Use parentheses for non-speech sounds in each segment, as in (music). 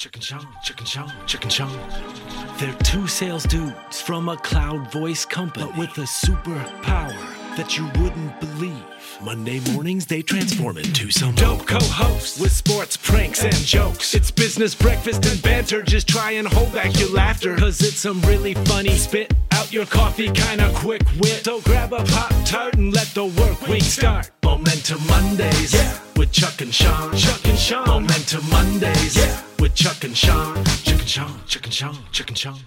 Chicken Chong, Chicken Chong, Chicken Chong. They're two sales dudes from a cloud voice company, but with a superpower that you wouldn't believe. Monday mornings they transform into some dope co-hosts with sports pranks and jokes. It's business breakfast and banter. Just try and hold back your laughter, cause it's some really funny spit out your coffee kind of quick wit. So grab a pop tart and let the work week start. Momentum Mondays, yeah, with Chuck and Shawn. Chuck and Shawn. Momentum Mondays, yeah, with Chuck and Shawn. Chuck and Shawn, Chuck and Shawn, Chuck and Shawn.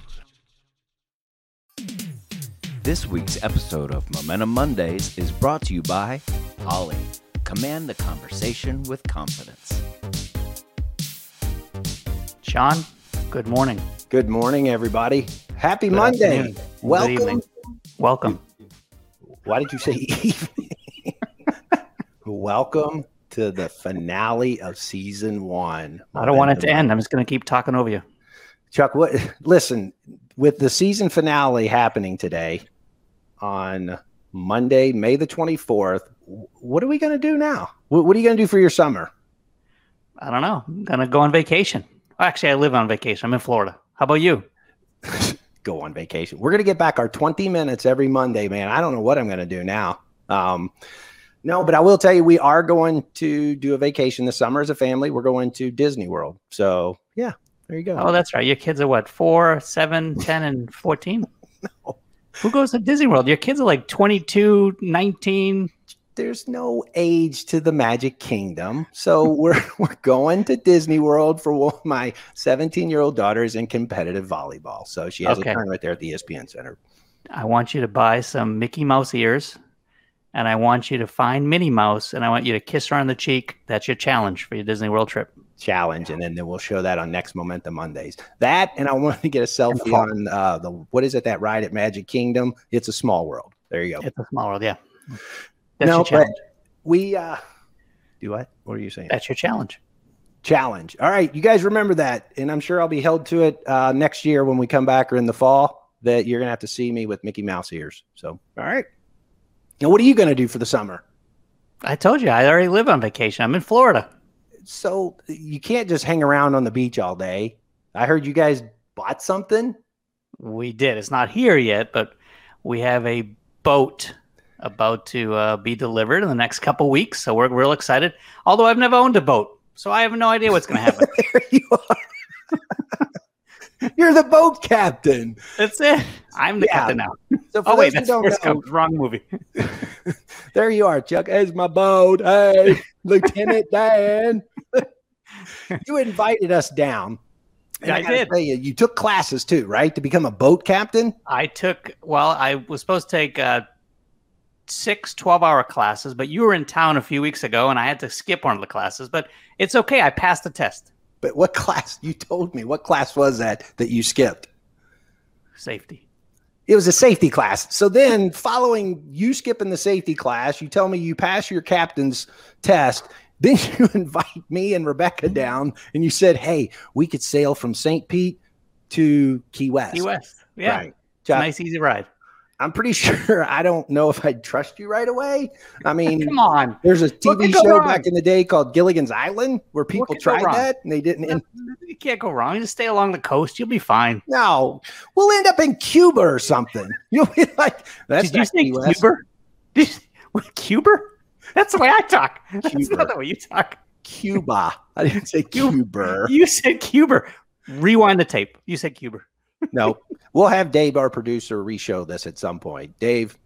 This week's episode of Momentum Mondays is brought to you by Ollie. Command the conversation with confidence. Shawn, good morning. Good morning, everybody. Happy Good Monday. afternoon. Good Welcome. evening. Welcome. Why did you say (laughs) evening? (laughs) Welcome to the finale of season one. I don't want it to end. I'm just going to keep talking over you. Chuck, what? Listen, with the season finale happening today on Monday, May the 24th, what are we going to do now? What, what are you going to do for your summer? I don't know. I'm going to go on vacation. Actually, I live on vacation. I'm in Florida. How about you? (laughs) Go on vacation. We're going to get back our 20 minutes every Monday, man. I don't know what I'm going to do now. Um, no, but I will tell you, we are going to do a vacation this summer as a family. We're going to Disney World. So, yeah, there you go. Oh, that's right. Your kids are what? Four, seven, (laughs) 10, and 14? no. Who goes to Disney World? Your kids are like 22, 19. There's no age to the Magic Kingdom. So, (laughs) we're, we're going to Disney World for one, my 17 year old daughter is in competitive volleyball. So, she has Okay. a tournament there at the ESPN Center. I want you to buy some Mickey Mouse ears, and I want you to find Minnie Mouse, and I want you to kiss her on the cheek. That's your challenge for your Disney World trip. challenge, and then, then we'll show that on next Momentum Mondays. That, and I want to get a selfie on uh, the what is it that ride at Magic Kingdom? It's a small world. There you go. It's a small world, yeah. That's no, but we uh, do what? What are you saying? That's your challenge. challenge. All right, you guys remember that, and I'm sure I'll be held to it uh, next year when we come back or in the fall. That you're gonna have to see me with Mickey Mouse ears. So, all right. Now, what are you gonna do for the summer? I told you I already live on vacation. I'm in Florida. So you can't just hang around on the beach all day. I heard you guys bought something. We did. It's not here yet, but we have a boat about to uh, be delivered in the next couple weeks. So we're real excited. Although I've never owned a boat, so I have no idea what's going to happen. (laughs) there you are. (laughs) You're the boat captain. That's it. I'm the Yeah. captain now. So Oh wait, that's don't Forrest know. Wrong movie. (laughs) (laughs) there you are, Chuck. There's my boat. Hey, Lieutenant Dan. you invited us down. And I gotta did. Tell you, you took classes too, right, to become a boat captain. I took. Well, I was supposed to take uh, six 12-hour classes, but you were in town a few weeks ago, and I had to skip one of the classes. But it's okay. I passed the test. But what class? (laughs) You told me what class was that that you skipped? Safety. It was a safety class. So then, following you skipping the safety class, you tell me you pass your captain's test. Then (laughs) you invite me and Rebecca down, and you said, "Hey, we could sail from St. Pete to Key West." Key West. Yeah. Right. It's a Chuck, nice, easy ride. I'm pretty (laughs) sure I don't know if I'd trust you right away. I mean, Come on. there's a TV show wrong? back in the day called Gilligan's Island where people tried that and they didn't. And (laughs) You can't go wrong. You just stay along the coast. You'll be fine. no, we'll end up in Cuba or something. (laughs) You'll be like, "That's Did you say West." Cuber? Did you, what, Cuber? That's the way I talk. That's not the way you talk. Cuba. I didn't say Cuba. You said Cuba. Rewind the tape. You said Cuber. No, we'll have Dave, our producer, re-show this at some point. Dave,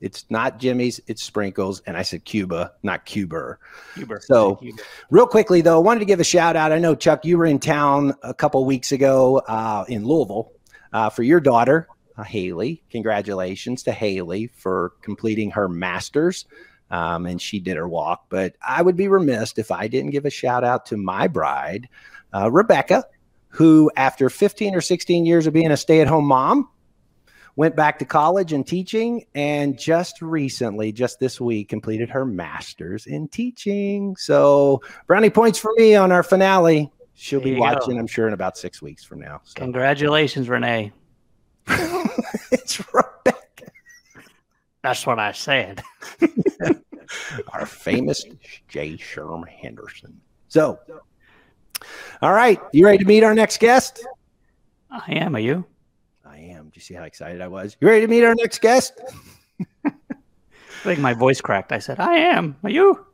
it's not Jimmy's, it's Sprinkles, and I said Cuba, not Cuba. Cuber. So- Cuber. Real quickly though, I wanted to give a shout out. I know Chuck, you were in town a couple weeks ago uh, in Louisville uh, for your daughter, uh, Haley. Congratulations to Haley for completing her masters. Um, and she did her walk. But I would be remiss if I didn't give a shout out to my bride, uh, Rebecca, who, after 15 or 16 years of being a stay at home mom, went back to college and teaching. And just recently, just this week, completed her master's in teaching. So, brownie points for me on our finale. She'll There be you go. watching, I'm sure, in about six weeks from now. So. Congratulations, Renee. (laughs) it's Rebecca, That's what I said. (laughs) our famous J. Sherm Henderson. So, All right, you ready to meet our next guest? I am. Are you? I am. Do you see how excited I was? You ready to meet our next guest? (laughs) I think my voice cracked. I said, I am. Are you?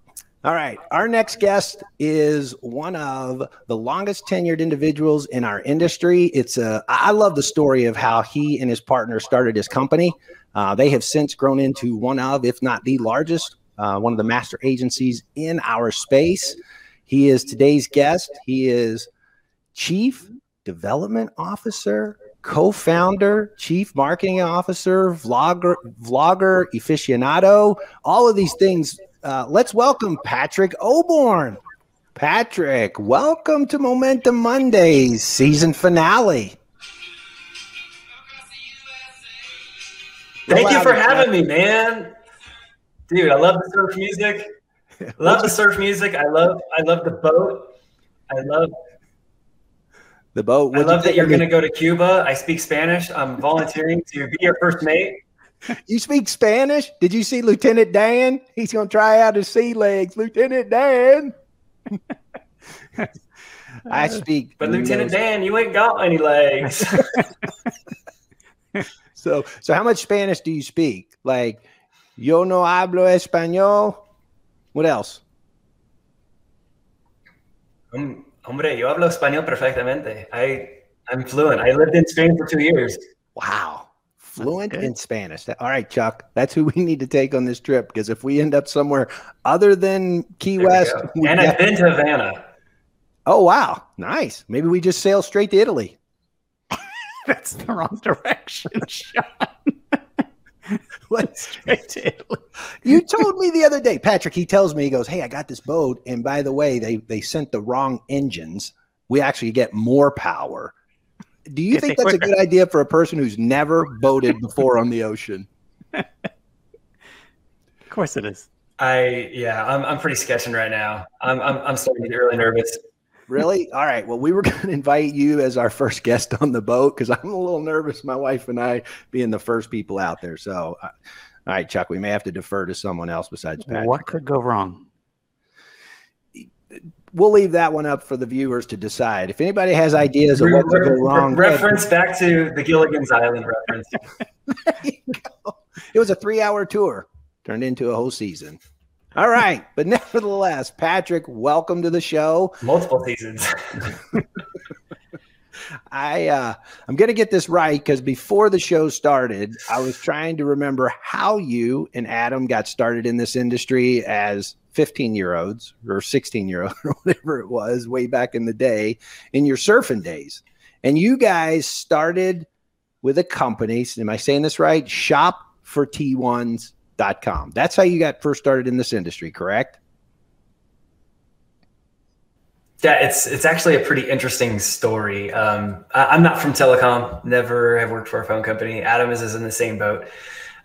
All right. Our next guest is one of the longest tenured individuals in our industry. It's a, I love the story of how he and his partner started his company. Uh, they have since grown into one of, if not the largest, uh, one of the master agencies in our space. He is today's guest. He is Chief Development Officer, co-founder, Chief Marketing Officer, vlogger, vlogger, aficionado, all of these things uh, let's welcome Patrick Oborn. Patrick, welcome to Momentum Mondays season finale. Thank you for having me, man. Dude, I love the surf music. (laughs) love the surf music. I love I love the boat. I love the boat. What'd I love that you're going to go to Cuba. I speak Spanish. I'm volunteering to be your first mate. You speak Spanish? Did you see Lieutenant Dan? He's going to try out his sea legs. Lieutenant Dan. (laughs) I speak. But Lieutenant Dan, you ain't got any legs. (laughs) so, so how much Spanish do you speak? Like, yo no hablo español. What else? Um, hombre, yo hablo español perfectamente. I I'm fluent. I lived in Spain for two years. Wow fluent in Spanish. All right, Chuck, that's who we need to take on this trip because if we end up somewhere other than Key there West, and I've been to Havana. Oh wow, nice. Maybe we just sail straight to Italy. (laughs) that's the wrong direction, (laughs) Shawn. What straight to Italy? You told me the other day, Patrick. He tells me he goes, "Hey, I got this boat, and by the way, they they sent the wrong engines. We actually get more power." Do you think that's quicker. a good idea for a person who's never boated before on the ocean? of course it is. I yeah, I'm I'm pretty sketching right now. I'm I'm I'm starting to get really nervous. Really? All right. Well, we were (laughs) going to invite you as our first guest on the boat because I'm a little nervous. My wife and I being the first people out there. So, uh, all right, Chuck, we may have to defer to someone else besides Patrick. What could go wrong? we'll leave that one up for the viewers to decide. If anybody has ideas of what could go wrong, reference back to the Gilligan's Island reference. (laughs) it was a three-hour tour turned into a whole season. All right, but (laughs) nevertheless, Patrick, welcome to the show. Multiple seasons. (laughs) I uh, I'm gonna get this right because before the show started, I was trying to remember how you and Adam got started in this industry as 15 year olds or 16 year old (laughs) or whatever it was way back in the day in your surfing days. And you guys started with a company. Am I saying this right? Shop for T1s.com. That's how you got first started in this industry, correct? Yeah, it's it's actually a pretty interesting story. Um, I, am not from telecom, never have worked for a phone company. Adam is, is in the same boat.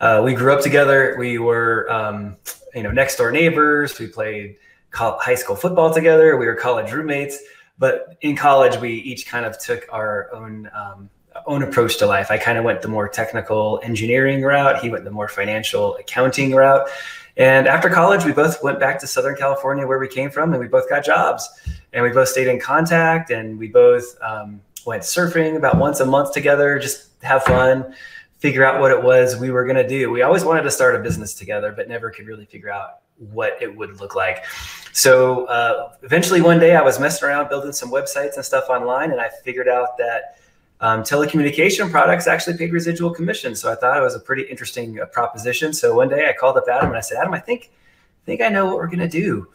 Uh, we grew up together. We were, um, you know, next door neighbors. We played high school football together. We were college roommates. But in college, we each kind of took our own um, own approach to life. I kind of went the more technical engineering route. He went the more financial accounting route. And after college, we both went back to Southern California, where we came from, and we both got jobs and we both stayed in contact and we both um, went surfing about once a month together just have fun figure out what it was we were going to do we always wanted to start a business together but never could really figure out what it would look like so uh, eventually one day i was messing around building some websites and stuff online and i figured out that um, telecommunication products actually paid residual commission so i thought it was a pretty interesting uh, proposition so one day i called up adam and i said adam i think I think i know what we're going to do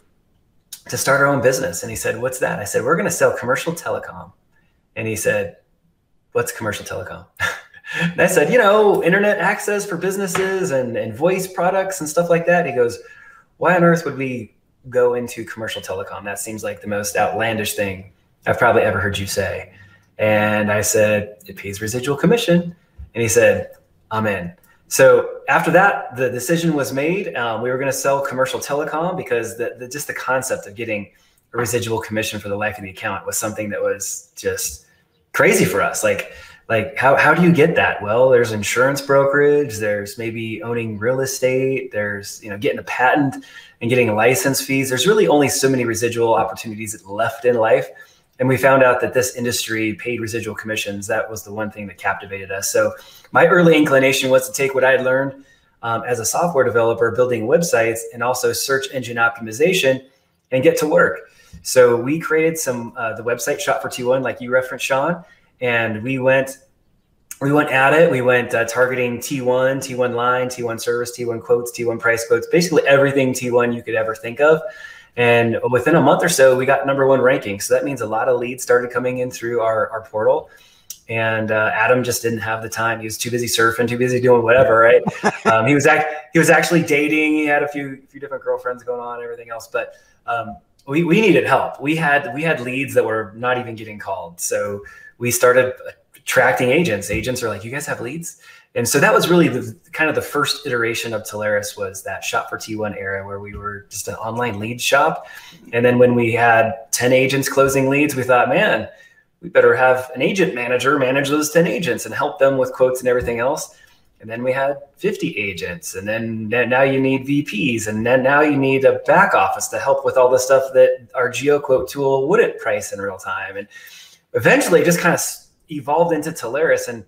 to start our own business. And he said, What's that? I said, We're going to sell commercial telecom. And he said, What's commercial telecom? (laughs) and I said, You know, internet access for businesses and, and voice products and stuff like that. He goes, Why on earth would we go into commercial telecom? That seems like the most outlandish thing I've probably ever heard you say. And I said, It pays residual commission. And he said, I'm in. So after that, the decision was made. Um, we were going to sell commercial telecom because the, the, just the concept of getting a residual commission for the life of the account was something that was just crazy for us. Like, like how, how do you get that? Well, there's insurance brokerage. There's maybe owning real estate. There's, you know, getting a patent and getting license fees. There's really only so many residual opportunities left in life. And we found out that this industry paid residual commissions. That was the one thing that captivated us. So my early inclination was to take what I had learned um, as a software developer, building websites, and also search engine optimization, and get to work. So we created some uh, the website Shop for T1, like you referenced, Shawn, and we went we went at it. We went uh, targeting T1, T1 line, T1 service, T1 quotes, T1 price quotes, basically everything T1 you could ever think of. And within a month or so, we got number one ranking. So that means a lot of leads started coming in through our, our portal. And uh, Adam just didn't have the time. He was too busy surfing, too busy doing whatever, right? (laughs) um, he was act- he was actually dating. He had a few few different girlfriends going on, everything else. But um, we, we needed help. We had we had leads that were not even getting called. So we started attracting agents. Agents are like, "You guys have leads?" And so that was really the kind of the first iteration of Telarus was that shop for T1 era where we were just an online lead shop. And then when we had 10 agents closing leads, we thought, man, we better have an agent manager manage those 10 agents and help them with quotes and everything else. And then we had 50 agents. And then now you need VPs. And then now you need a back office to help with all the stuff that our GeoQuote tool wouldn't price in real time. And eventually it just kind of evolved into Telarus. And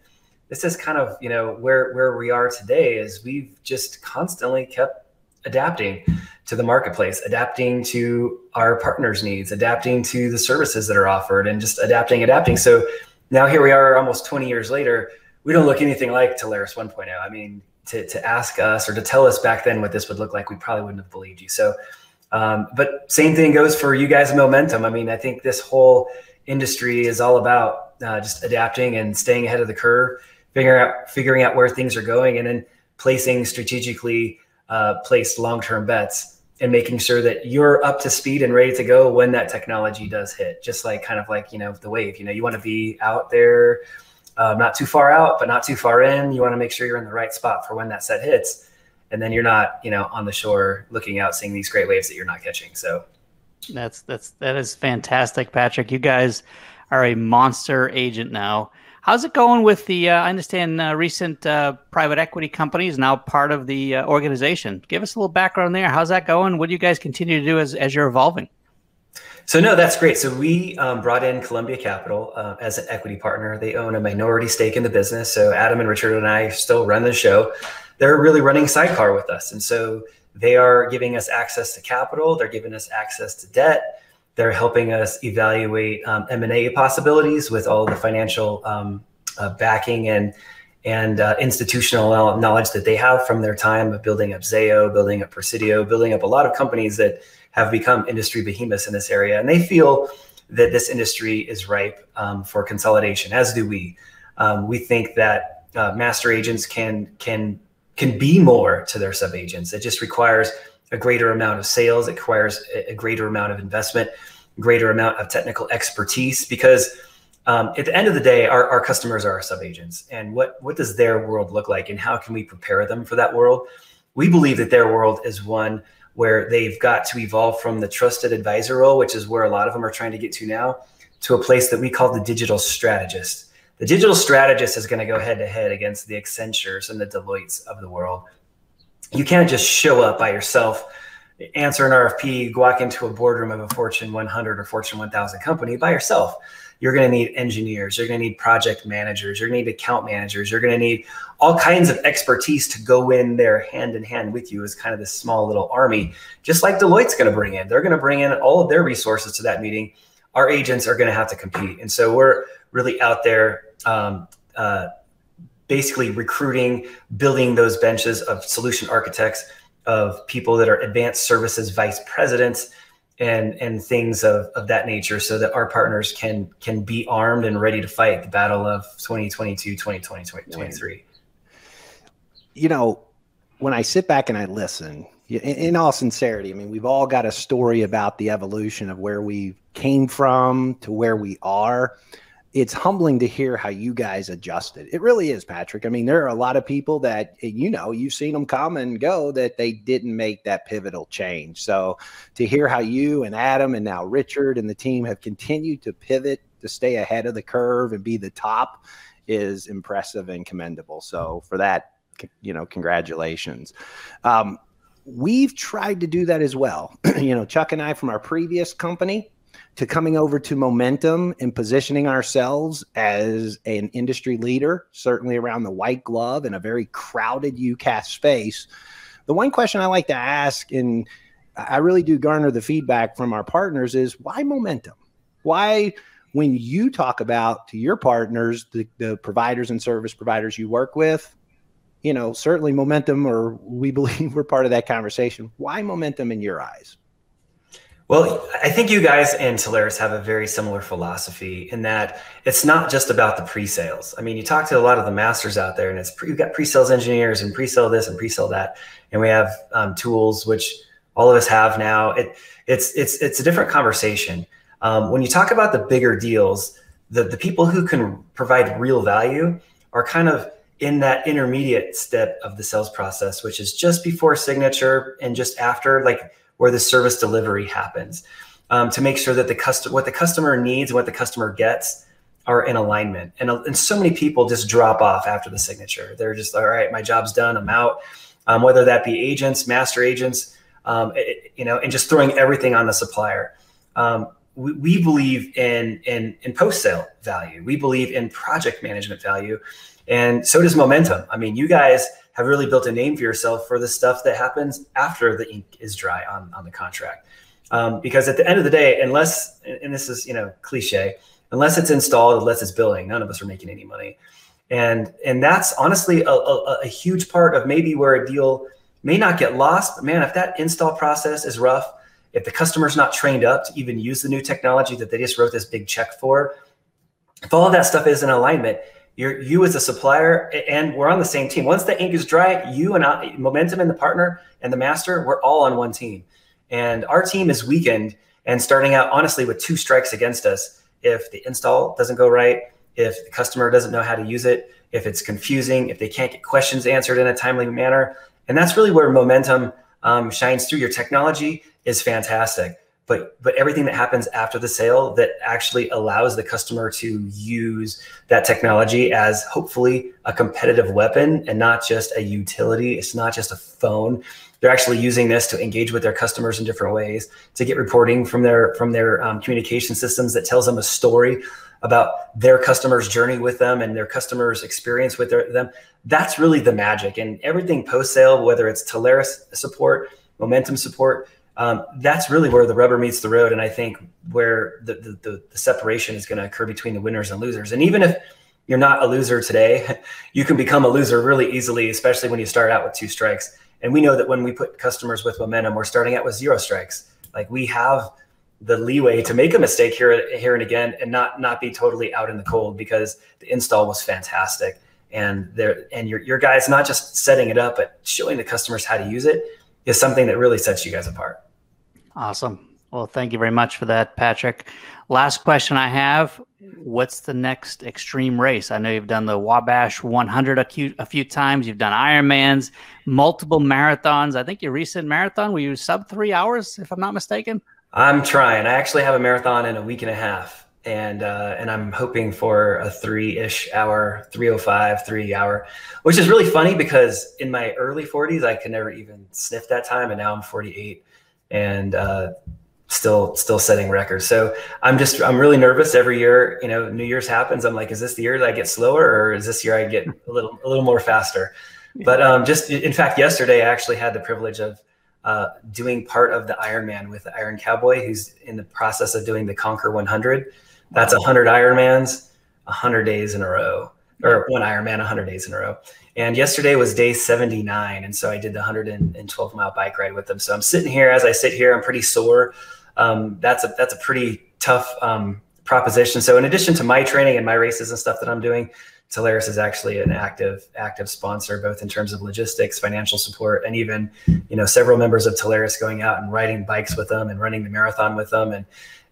this is kind of you know where where we are today is we've just constantly kept adapting to the marketplace adapting to our partners needs adapting to the services that are offered and just adapting adapting. So now here we are almost 20 years later we don't look anything like Telarus 1.0 i mean to, to ask us or to tell us back then what this would look like we probably wouldn't have believed you. So um, but same thing goes for you guys momentum. I mean i think this whole industry is all about uh, just adapting and staying ahead of the curve figuring out figuring out where things are going, and then placing strategically uh, placed long term bets and making sure that you're up to speed and ready to go when that technology does hit. Just like kind of like you know the wave. You know, you want to be out there, uh, not too far out, but not too far in. You want to make sure you're in the right spot for when that set hits, and then you're not you know on the shore looking out, seeing these great waves that you're not catching. So. That's that's that is fantastic, Patrick. You guys are a monster agent now. How's it going with the? Uh, I understand uh, recent uh, private equity companies now part of the uh, organization. Give us a little background there. How's that going? What do you guys continue to do as as you're evolving? So no, that's great. So we um, brought in Columbia Capital uh, as an equity partner. They own a minority stake in the business. So Adam and Richard and I still run the show. They're really running sidecar with us, and so they are giving us access to capital. They're giving us access to debt they're helping us evaluate um, M&A possibilities with all the financial um, uh, backing and and uh, institutional knowledge that they have from their time of building up Zayo, building up Presidio, building up a lot of companies that have become industry behemoths in this area. And they feel that this industry is ripe um, for consolidation, as do we. Um, we think that uh, master agents can can can be more to their sub agents. It just requires a greater amount of sales. It requires a greater amount of investment, greater amount of technical expertise because um, at the end of the day, our, our customers are our sub agents. And what, what does their world look like and how can we prepare them for that world? We believe that their world is one where they've got to evolve from the trusted advisor role, which is where a lot of them are trying to get to now, to a place that we call the digital strategist. The digital strategist is going to go head to head against the Accentures and the Deloittes of the world you can't just show up by yourself, answer an RFP, walk into a boardroom of a Fortune 100 or Fortune 1000 company by yourself. You're going to need engineers. You're going to need project managers. You're going to need account managers. You're going to need all kinds of expertise to go in there hand in hand with you as kind of this small little army, just like Deloitte's going to bring in. They're going to bring in all of their resources to that meeting. Our agents are going to have to compete. And so we're really out there um, uh, basically recruiting, building those benches of solution architects, of people that are advanced services vice presidents, and and things of, of that nature, so that our partners can can be armed and ready to fight the battle of 2022, 2020, 2023. You know, when I sit back and I listen, in all sincerity, I mean, we've all got a story about the evolution of where we came from to where we are it's humbling to hear how you guys adjusted. It really is, Patrick. I mean, there are a lot of people that eh, you know you've seen them come and go that they didn't make that pivotal change. So to hear how you and Adam and now Richard and the team have continued to pivot to stay ahead of the curve and be the top is impressive and commendable. So for that, you know, congratulations. Um, we've tried to do that as well. (clears throat) you know, Chuck and I from our previous company to coming over to momentum and positioning ourselves as an industry leader, certainly around the white glove in a very crowded UCaaS space. The one question I like to ask, and I really do garner the feedback from our partners, is why momentum? Why, when you talk about to your partners, the, the providers and service providers you work with, you know, certainly momentum, or we (laughs) believe we're part of that conversation. Why momentum in your eyes? Well, I think you guys and Telarus have a very similar philosophy in that it's not just about the pre-sales. I mean, you talk to a lot of the masters out there, and it's pre, you've got pre-sales engineers and pre-sale this and pre-sale that, and we have um, tools which all of us have now. It it's it's it's a different conversation. Um, when you talk about the bigger deals, the the people who can provide real value are kind of in that intermediate step of the sales process, which is just before signature and just after, like where the service delivery happens, um, to make sure that the customer, what the customer needs, and what the customer gets, are in alignment. And, and so many people just drop off after the signature. They're just all right, my job's done, I'm out. Um, whether that be agents, master agents, um, it, you know, and just throwing everything on the supplier. Um, we, we, believe in in, in post sale value. We believe in project management value, and so does momentum. I mean, you guys have really built a name for yourself for the stuff that happens after the ink is dry on, on the contract. Um, because at the end of the day, unless, and this is, you know, cliche, unless it's installed, unless it's billing, none of us are making any money. And, and that's honestly a, a, a huge part of maybe where a deal may not get lost, but man, if that install process is rough, if the customer's not trained up to even use the new technology that they just wrote this big check for, if all of that stuff is in alignment, you're you as a supplier and we're on the same team. Once the ink is dry you and I, momentum and the partner and the master we're all on one team. And our team is weakened and starting out honestly with two strikes against us. If the install doesn't go right if the customer doesn't know how to use it if it's confusing if they can't get questions answered in a timely manner. And that's really where momentum um, shines through. Your technology is fantastic but but everything that happens after the sale that actually allows the customer to use that technology as hopefully a competitive weapon and not just a utility it's not just a phone. They're actually using this to engage with their customers in different ways to get reporting from their from their um, communication systems that tells them a story about their customers journey with them and their customers experience with their, them. That's really the magic. And everything post sale whether it's Telarus support momentum support um, that's really where the rubber meets the road. And I think where the, the, the, separation is going to occur between the winners and losers. And even if you're not a loser today, (laughs) you can become a loser really easily, especially when you start out with two strikes. And we know that when we put customers with momentum, we're starting out with zero strikes. Like we have the leeway to make a mistake here, here and again, and not not be totally out in the cold because the install was fantastic. And there, and your your guys not just setting it up, but showing the customers how to use it is something that really sets you guys apart. Awesome. Well, thank you very much for that, Patrick. Last question I have What's the next extreme race? I know you've done the Wasatch 100 a few, a few times. You've done Ironmans, multiple marathons. I think your recent marathon, were you sub three hours, if I'm not mistaken? I'm trying. I actually have a marathon in a week and a half. And uh, and I'm hoping for a three ish hour, 305, three hour, which is really funny because in my early 40s, I could never even sniff that time. And now I'm 48 and uh, still still setting records. So I'm just I'm really nervous every year. You know, New Year's happens. I'm like, is this the year that I get slower, or is this year I get a little a little more faster? But um, just in fact, yesterday I actually had the privilege of uh, doing part of the Ironman with the Iron Cowboy, who's in the process of doing the Conquer 100. That's 100 Ironmans, 100 days in a row, or one Ironman, 100 days in a row. And yesterday was day 79. And so I did the 112 mile bike ride with them. So I'm sitting here, as I sit here, I'm pretty sore. Um, that's a, that's a pretty tough um, proposition. So in addition to my training and my races and stuff that I'm doing, Telarus is actually an active active sponsor, both in terms of logistics, financial support, and even you know several members of Telarus going out and riding bikes with them and running the marathon with them, and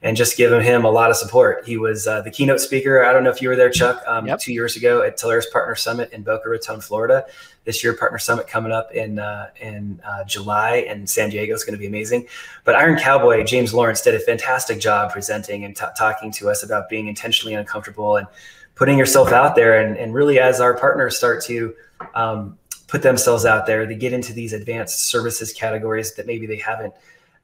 and just giving him a lot of support. He was uh, the keynote speaker. I don't know if you were there, Chuck, um, yep. two years ago at Telarus Partner Summit in Boca Raton, Florida. This year, Partner Summit coming up in uh, in uh, July, and San Diego is going to be amazing. But Iron Cowboy James Lawrence did a fantastic job presenting and t- talking to us about being intentionally uncomfortable and putting yourself out there. And, and really, as our partners start to um, put themselves out there, they get into these advanced services categories that maybe they haven't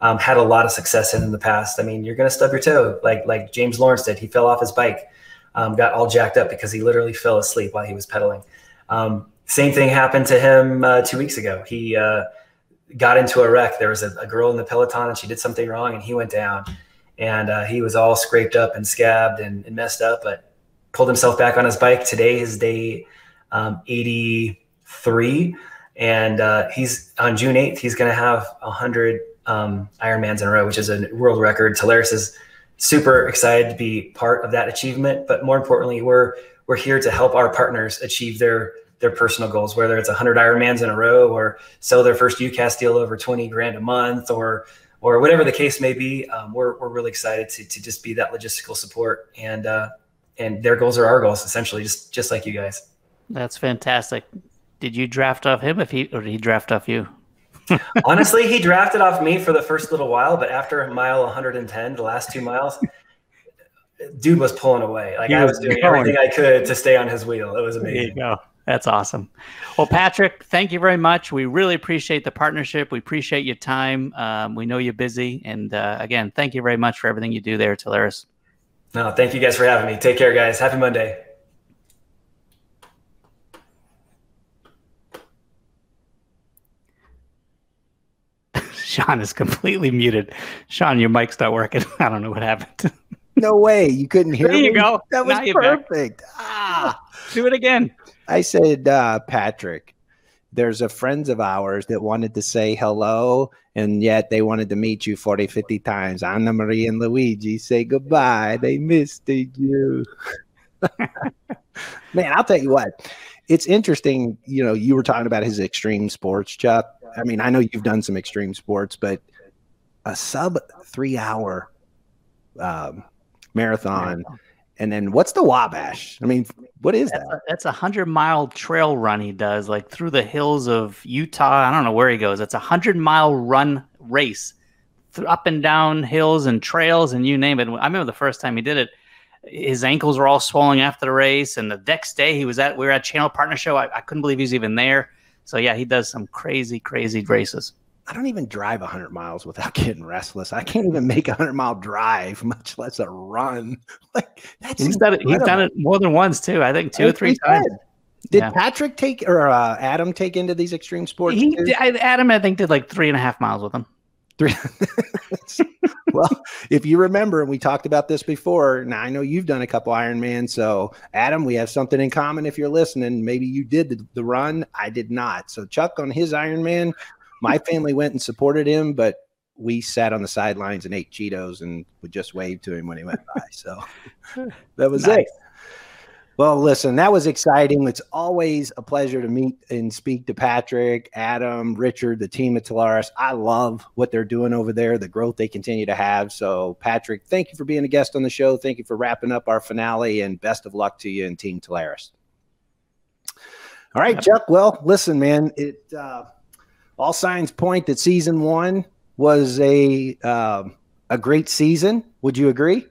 um, had a lot of success in in the past. I mean, you're going to stub your toe, like like James Lawrence did. He fell off his bike, um, got all jacked up because he literally fell asleep while he was pedaling. Um, same thing happened to him uh, two weeks ago. He uh, got into a wreck. There was a, a, girl in the peloton, and she did something wrong, and he went down, and uh, he was all scraped up and scabbed and, and, messed up, but pulled himself back on his bike. Today is day um, 83, and uh, he's on June 8th. He's going to have 100 um, Ironmans in a row, which is a world record. Telarus is super excited to be part of that achievement, but more importantly, we're we're here to help our partners achieve their their personal goals, whether it's 100 Ironmans in a row or sell their first UCaaS deal over 20 grand a month or or whatever the case may be. Um, we're, we're really excited to, to just be that logistical support and uh, and their goals are our goals essentially, just just like you guys. That's fantastic. Did you draft off him if he or did he draft off you? Honestly, he drafted off me for the first little while, but after mile 110, the last two miles, dude was pulling away. Like he I was, was doing everything I could to stay on his wheel. It was amazing. There you go. That's awesome. Well, Patrick, thank you very much. We really appreciate the partnership. We appreciate your time. Um, we know you're busy, and uh, again, thank you very much for everything you do there, Telarus. No, thank you guys for having me. Take care, guys. Happy Monday. Shawn is completely muted. Shawn, your mic's not working. (laughs) I don't know what happened. no way. You couldn't hear there me. There you go. That was perfect. Ah. (laughs) Do it again. I said, uh, Patrick, there's a friends of ours that wanted to say hello, and yet they wanted to meet you 40, 50 times. Anna Marie and Luigi say goodbye. They missed you. (laughs) Man, I'll tell you what. It's interesting. You know, you were talking about his extreme sports, Chuck. I mean, I know you've done some extreme sports, but a sub three hour um, marathon. And then what's the Wasatch? I mean, what is that's that? A, that's a hundred mile trail run he does, like through the hills of Utah. I don't know where he goes. It's a hundred mile run race, up and down hills and trails and you name it. I remember the first time he did it, his ankles were all swollen after the race. And the next day he was at we were at Channel Partner Show. I, I couldn't believe he was even there. So yeah, he does some crazy, crazy races. I don't even drive 100 miles without (laughs) getting restless. I can't even make a 100 mile drive, (laughs) much less a run. (laughs) Like that's he's done it. He's done it more than once too. I think two or three times. Did yeah. Patrick take or uh, Adam take into these extreme sports? He, Adam, I think, did like three and a half miles with him. Three. (laughs) well, if you remember, and we talked about this before. Now I know you've done a couple Ironman, so Adam, we have something in common. If you're listening, maybe you did the, the run. I did not. So Chuck on his Ironman, my family went and supported him, but we sat on the sidelines and ate Cheetos and would just wave to him when he went by. So (laughs) that was nice. it. Well, listen, that was exciting. It's always a pleasure to meet and speak to Patrick, Adam, Richard, the team at Telarus. I love what they're doing over there, the growth they continue to have. So, Patrick, thank you for being a guest on the show. Thank you for wrapping up our finale, and best of luck to you and Team Telarus. All right, Chuck. Well, listen, man, it uh, all signs point that season one was a um, a great season. Would you agree?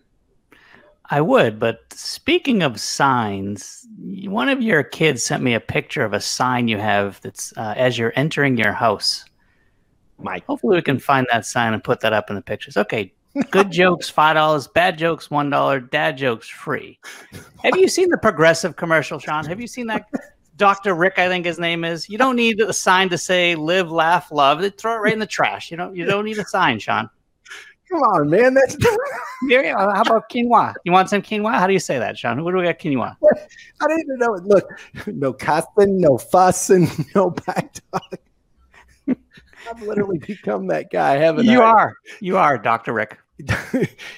I would, but speaking of signs, one of your kids sent me a picture of a sign you have that's uh, as you're entering your house. Mike, hopefully we can find that sign and put that up in the pictures. Okay, (laughs) good jokes five dollars, bad jokes one dollar, dad jokes free. Have you seen the progressive commercial, Shawn? Have you seen that? (laughs) Dr. Rick, I think his name is. You don't need a sign to say "live, laugh, love." Throw it right in the trash. You don't. You don't need a sign, Shawn. Come on, man. That's (laughs) uh, how about quinoa? You want some quinoa? How do you say that, Shawn? What do we got quinoa? I don't even know. It. Look, no cussing, no fussing, (laughs) no back talking. (laughs) I've literally become that guy, haven't you I? are. You are, Dr. Rick.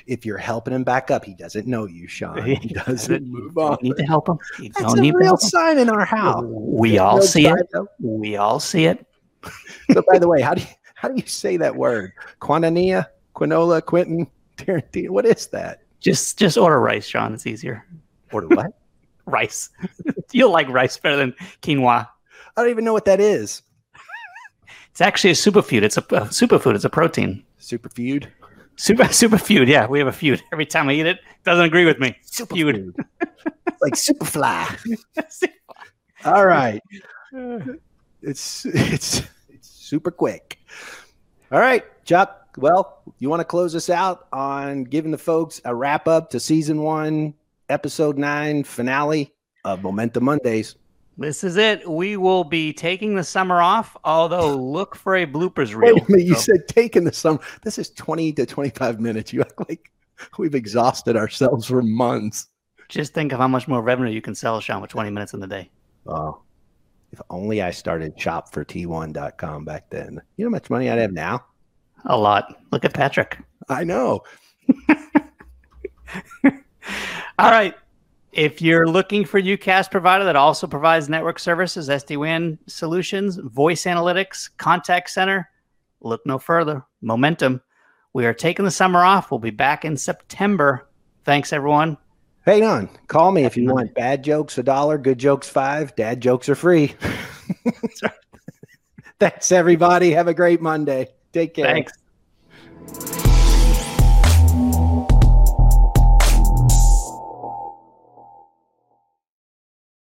if you're helping him back up, he doesn't know you, Shawn. He doesn't move on. You need to help him. You That's a real sign in our house. We all no see it. We all see it. so, by the way, how do you how do you say that word? Quantania? Quinola, Quentin, (laughs) Tarantino. What is that? Just just order rice, Shawn. It's easier. Order what? (laughs) rice. (laughs) You'll like rice better than quinoa. I don't even know what that is. It's actually a superfood. It's a, a superfood. It's a protein. Superfood. Super superfood. Yeah, we have a feud. Every time I eat it, doesn't agree with me. Super Superfood. like Superfly. All right. It's it's it's super quick. All right, Chuck well, you want to close us out on giving the folks a wrap up to season one, episode nine finale of Momentum Mondays. This is it. We will be taking the summer off, although (laughs) look for a bloopers reel. Wait a minute, you So- said taking the summer. This is 20 to 25 minutes. You act like we've exhausted ourselves for months. just think of how much more revenue you can sell, Shawn, with 20 minutes in the day. Oh, if only I started shop for T1.com back then. You know how much money I'd have now? A lot. Look at Patrick. I know. (laughs) All right. If you're looking for UCaaS provider that also provides network services, SD-WAN solutions, voice analytics, contact center, look no further. Momentum. We are taking the summer off. We'll be back in September. Thanks, everyone. Hang on. Call me if you want bad jokes a dollar, good jokes five, dad jokes are free. (laughs) (laughs) Thanks, everybody. Have a great Monday. Take care. Thanks.